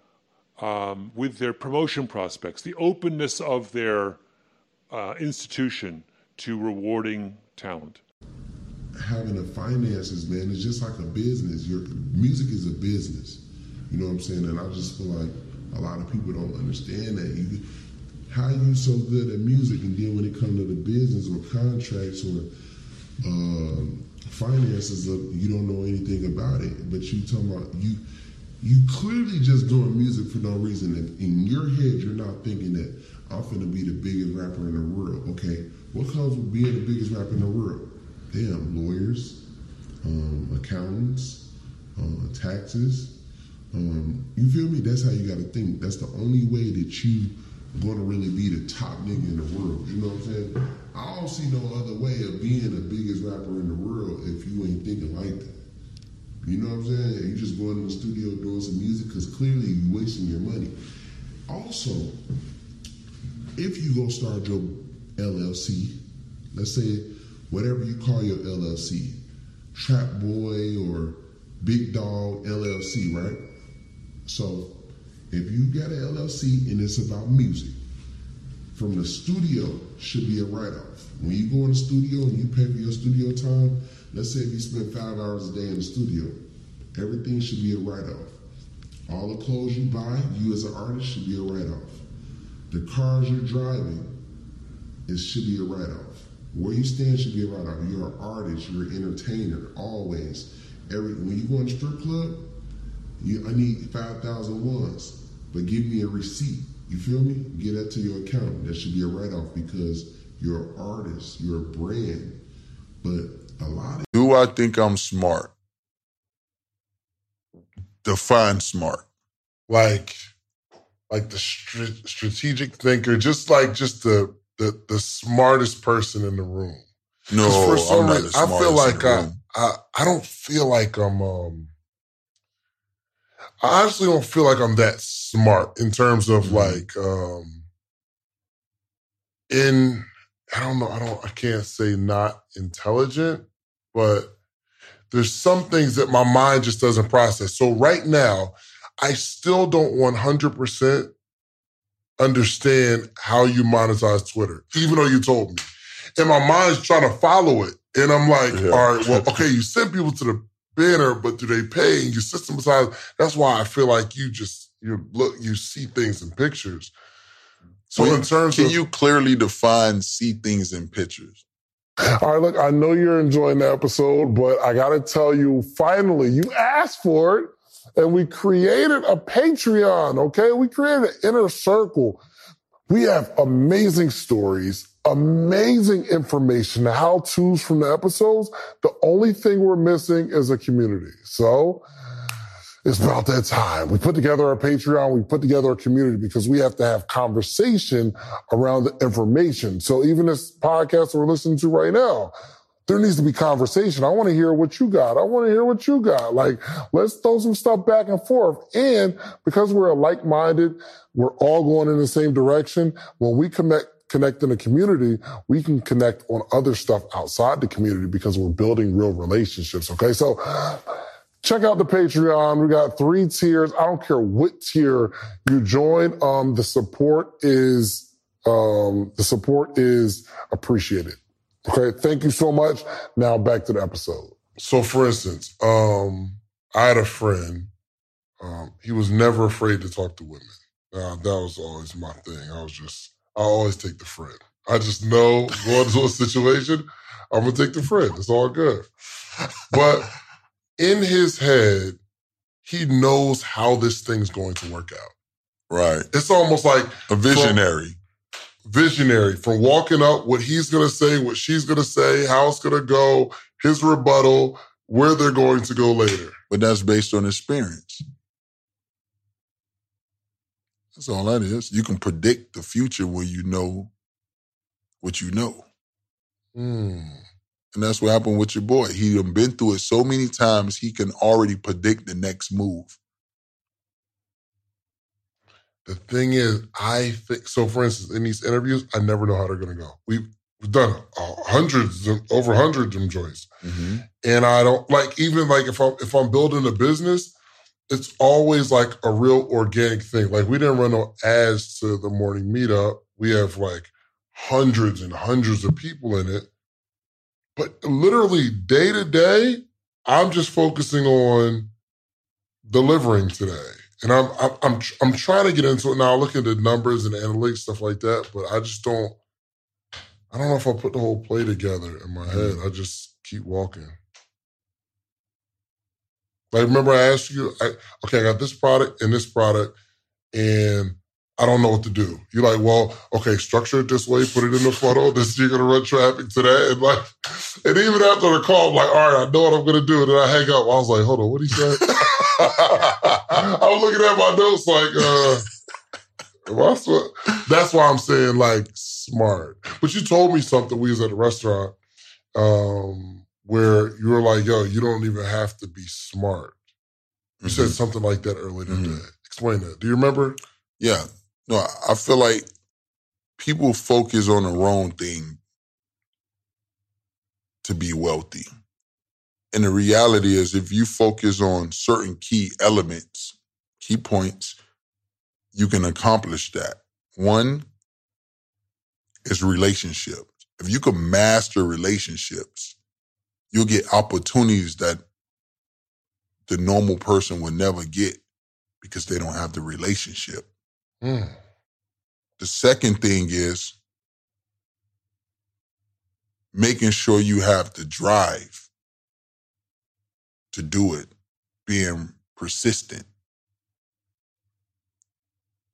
um, with their promotion prospects, the openness of their uh, institution to rewarding talent? having the finances, man, is just like a business. Your music is a business. You know what I'm saying? And I just feel like a lot of people don't understand that. You, how you so good at music, and then when it comes to the business or contracts or um finances, uh, you don't know anything about it. But you talking about you you clearly just doing music for no reason. If in your head you're not thinking that I'm gonna be the biggest rapper in the world, okay? What comes with being the biggest rapper in the world? Damn, lawyers, um, accountants, uh, taxes. Um, you feel me? That's how you got to think. That's the only way that you gonna really be the top nigga in the world. You know what I'm saying? I don't see no other way of being the biggest rapper in the world if you ain't thinking like that. You know what I'm saying? You just going in the studio doing some music because clearly you wasting your money. Also, if you go start your LLC, let's say whatever you call your LLC, Trap Boy or Big Dog LLC, right? So if you got an LLC and it's about music, from the studio should be a write-off. When you go in the studio and you pay for your studio time, let's say if you spend five hours a day in the studio, everything should be a write-off. All the clothes you buy, you as an artist should be a write-off. The cars you're driving, it should be a write-off. Where you stand should be a write-off. You're an artist, you're an entertainer, always. Every when you go in a strip club, you, I need 5,000 ones, but give me a receipt. You feel me? Get that to your account. That should be a write-off because you're an artist, you're a brand. But a lot of Do I think I'm smart? Define smart. like like the str- strategic thinker, just like just the the the smartest person in the room. No, for some I'm not reason, I feel like I. I I don't feel like I'm um I honestly don't feel like I'm that smart in terms of Mm-hmm. like um in I don't know, I don't I can't say not intelligent, but there's some things that my mind just doesn't process. So right now, I still don't 100% understand how you monetize Twitter, even though you told me. And my mind's trying to follow it. And I'm like, Yeah. all right, well, okay, you send people to the banner, but do they pay? And you systematize. That's why I feel like you just you look, you see things in pictures. So Well, in terms can of you clearly define see things in pictures? All right, look, I know you're enjoying the episode, but I got to tell you, finally, you asked for it, and we created a Patreon, okay? We created an inner circle. We have amazing stories, amazing information, how to's from the episodes. The only thing we're missing is a community. So, it's about that time. We put together our Patreon. We put together a community because we have to have conversation around the information. So even this podcast we're listening to right now, there needs to be conversation. I want to hear what you got. I want to hear what you got. Like, let's throw some stuff back and forth. And because we're like-minded, we're all going in the same direction. When we connect, connect in a community, we can connect on other stuff outside the community because we're building real relationships. Okay. So check out the Patreon. We got three tiers. I don't care what tier you join. Um, the support is, um, the support is appreciated. Okay. Thank you so much. Now back to the episode. So for instance, um, I had a friend, um, he was never afraid to talk to women. Uh, that was always my thing. I was just, I always take the friend. I just know going into a situation, I'm gonna take the friend. It's all good. But in his head, he knows how this thing's going to work out. Right. It's almost like A visionary. visionary from walking up, what he's going to say, what she's going to say, how it's going to go, his rebuttal, where they're going to go later. But that's based on experience. That's all that is. You can predict the future when you know what you know. Hmm. And that's what happened with your boy. He done been through it so many times, he can already predict the next move. The thing is, I think so. For instance, in these interviews, I never know how they're going to go. We've, done uh, hundreds, of- over hundreds of them joints, and I don't like even like if I'm if I'm building a business, it's always like a real organic thing. Like we didn't run no ads to the morning meetup. We have like hundreds and hundreds of people in it, but literally day to day, I'm just focusing on delivering today. And I'm I'm I'm, I'm trying to get into it now. I look at the numbers and analytics stuff like that, but I just don't. I don't know if I put the whole play together in my head. Mm. I just keep walking. Like, remember I asked you, I, okay, I got this product and this product, and I don't know what to do. You're like, well, okay, structure it this way, put it in the funnel. This you're gonna run traffic to that, and like, and even after the call, I'm like, all right, I know what I'm gonna do. And then I hang up. I was like, hold on, what he said? I was looking at my notes like, uh, that's why I'm saying like smart. But you told me something. We was at a restaurant um, where you were like, yo, you don't even have to be smart. You said mm-hmm. something like that earlier today. Mm-hmm. Explain that. Do you remember? Yeah. No, I feel like people focus on the wrong thing to be wealthy. And the reality is, if you focus on certain key elements, key points, you can accomplish that. One is relationships. If you can master relationships, you'll get opportunities that the normal person will never get because they don't have the relationship. Mm. The second thing is making sure you have the drive to do it, being persistent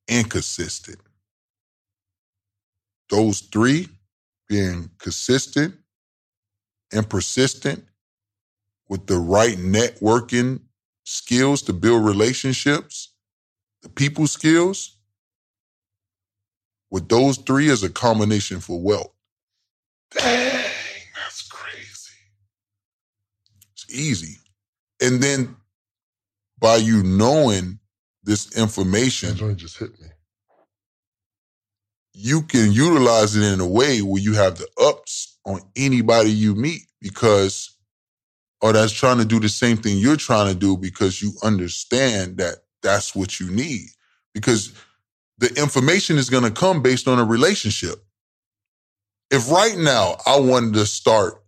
and consistent. Those three, being consistent and persistent with the right networking skills to build relationships, the people skills, with those three as a combination for wealth. Dang, that's crazy. It's easy. And then by you knowing this information, That just hit me. You can utilize it in a way where you have the ups on anybody you meet because or that's trying to do the same thing you're trying to do because you understand that that's what you need. Because the information is going to come based on a relationship. If right now i wanted to start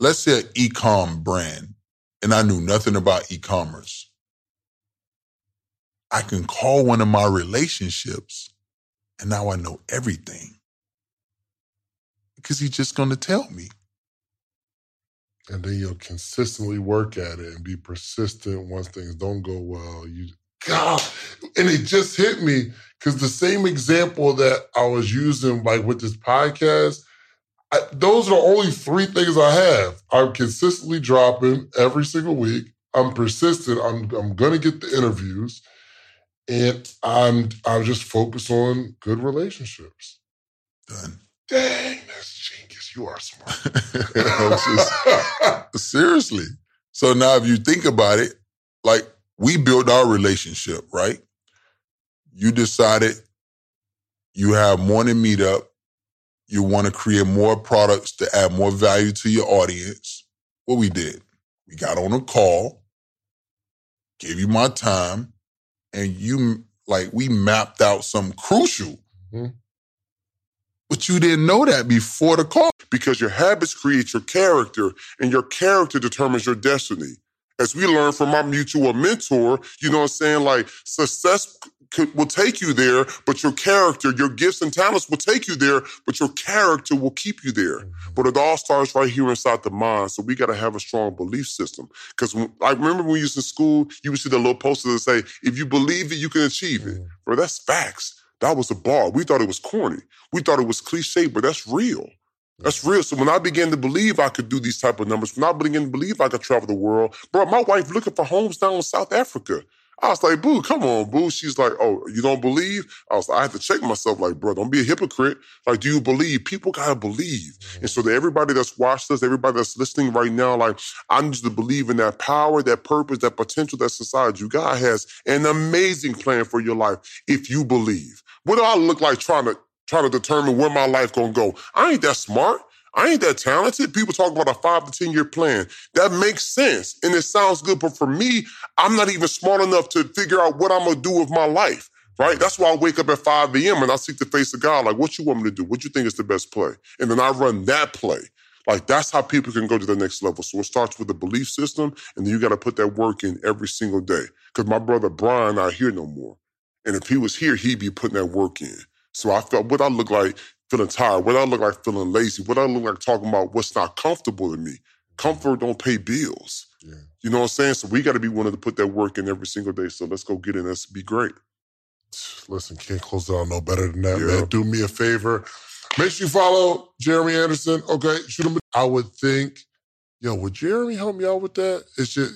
let's say an e-com brand and I knew nothing about e-commerce, I can call one of my relationships and now I know everything. Because he's just going to tell me. And then you'll consistently work at it and be persistent once things don't go well. You God, and it just hit me because the same example that I was using, like with this podcast, I, those are the only three things I have. I'm consistently dropping every single week. I'm persistent. I'm I'm gonna get the interviews, and I'm I'm just focused on good relationships. Done. Dang, that's genius. You are smart. Just- seriously. So now if you think about it, like we built our relationship, right? You decided you have morning meetup, you want to create more products to add more value to your audience. What we did, we got on a call, gave you my time, and you like we mapped out some crucial. Mhm. But you didn't know that before the call. because your habits create your character and your character determines your destiny. As we learned from our mutual mentor, you know what I'm saying? Like success could, will take you there, but your character, your gifts and talents will take you there, but your character will keep you there. Mm-hmm. But it all starts right here inside the mind. So we got to have a strong belief system. Because I remember when we used in school, you would see the little posters that say, if you believe it, you can achieve it. Mm-hmm. Bro, that's facts. That was a bar. We thought it was corny. We thought it was cliche, but that's real. That's real. So when I began to believe I could do these type of numbers, when I began to believe I could travel the world, bro, my wife looking for homes down in South Africa. I was like, boo, come on, boo. She's like, oh, you don't believe? I was like, I have to check myself, like, bro, don't be a hypocrite. Like, do you believe? People gotta believe. And mm-hmm. so to everybody that's watched us, everybody that's listening right now, like, I need you to believe in that power, that purpose, that potential that's inside you. God has an amazing plan for your life if you believe. What do I look like trying to trying to determine where my life gonna go? I ain't that smart. I ain't that talented. People talk about a five to 10 year plan. That makes sense and it sounds good. But for me, I'm not even smart enough to figure out what I'm to do with my life. Right? That's why I wake up at 5 a.m. and I seek the face of God. Like, what you want me to do? What you think is the best play? And then I run that play. Like, that's how people can go to the next level. So it starts with a belief system, and then you got to put that work in every single day. Because my brother Brian not here no more. And if he was here, he'd be putting that work in. So I felt what I look like feeling tired? What I look like feeling lazy? What I look like talking about what's not comfortable to me? Mm-hmm. Comfort don't pay bills. Yeah. You know what I'm saying? So we got to be willing to put that work in every single day. So let's go get in. Let's be great. Listen, can't close it out no better than that, Yeah. man. Do me a favor. Make sure you follow Jeremy Anderson. Okay, shoot him. I would think, yo, would Jeremy help me out with that? It's just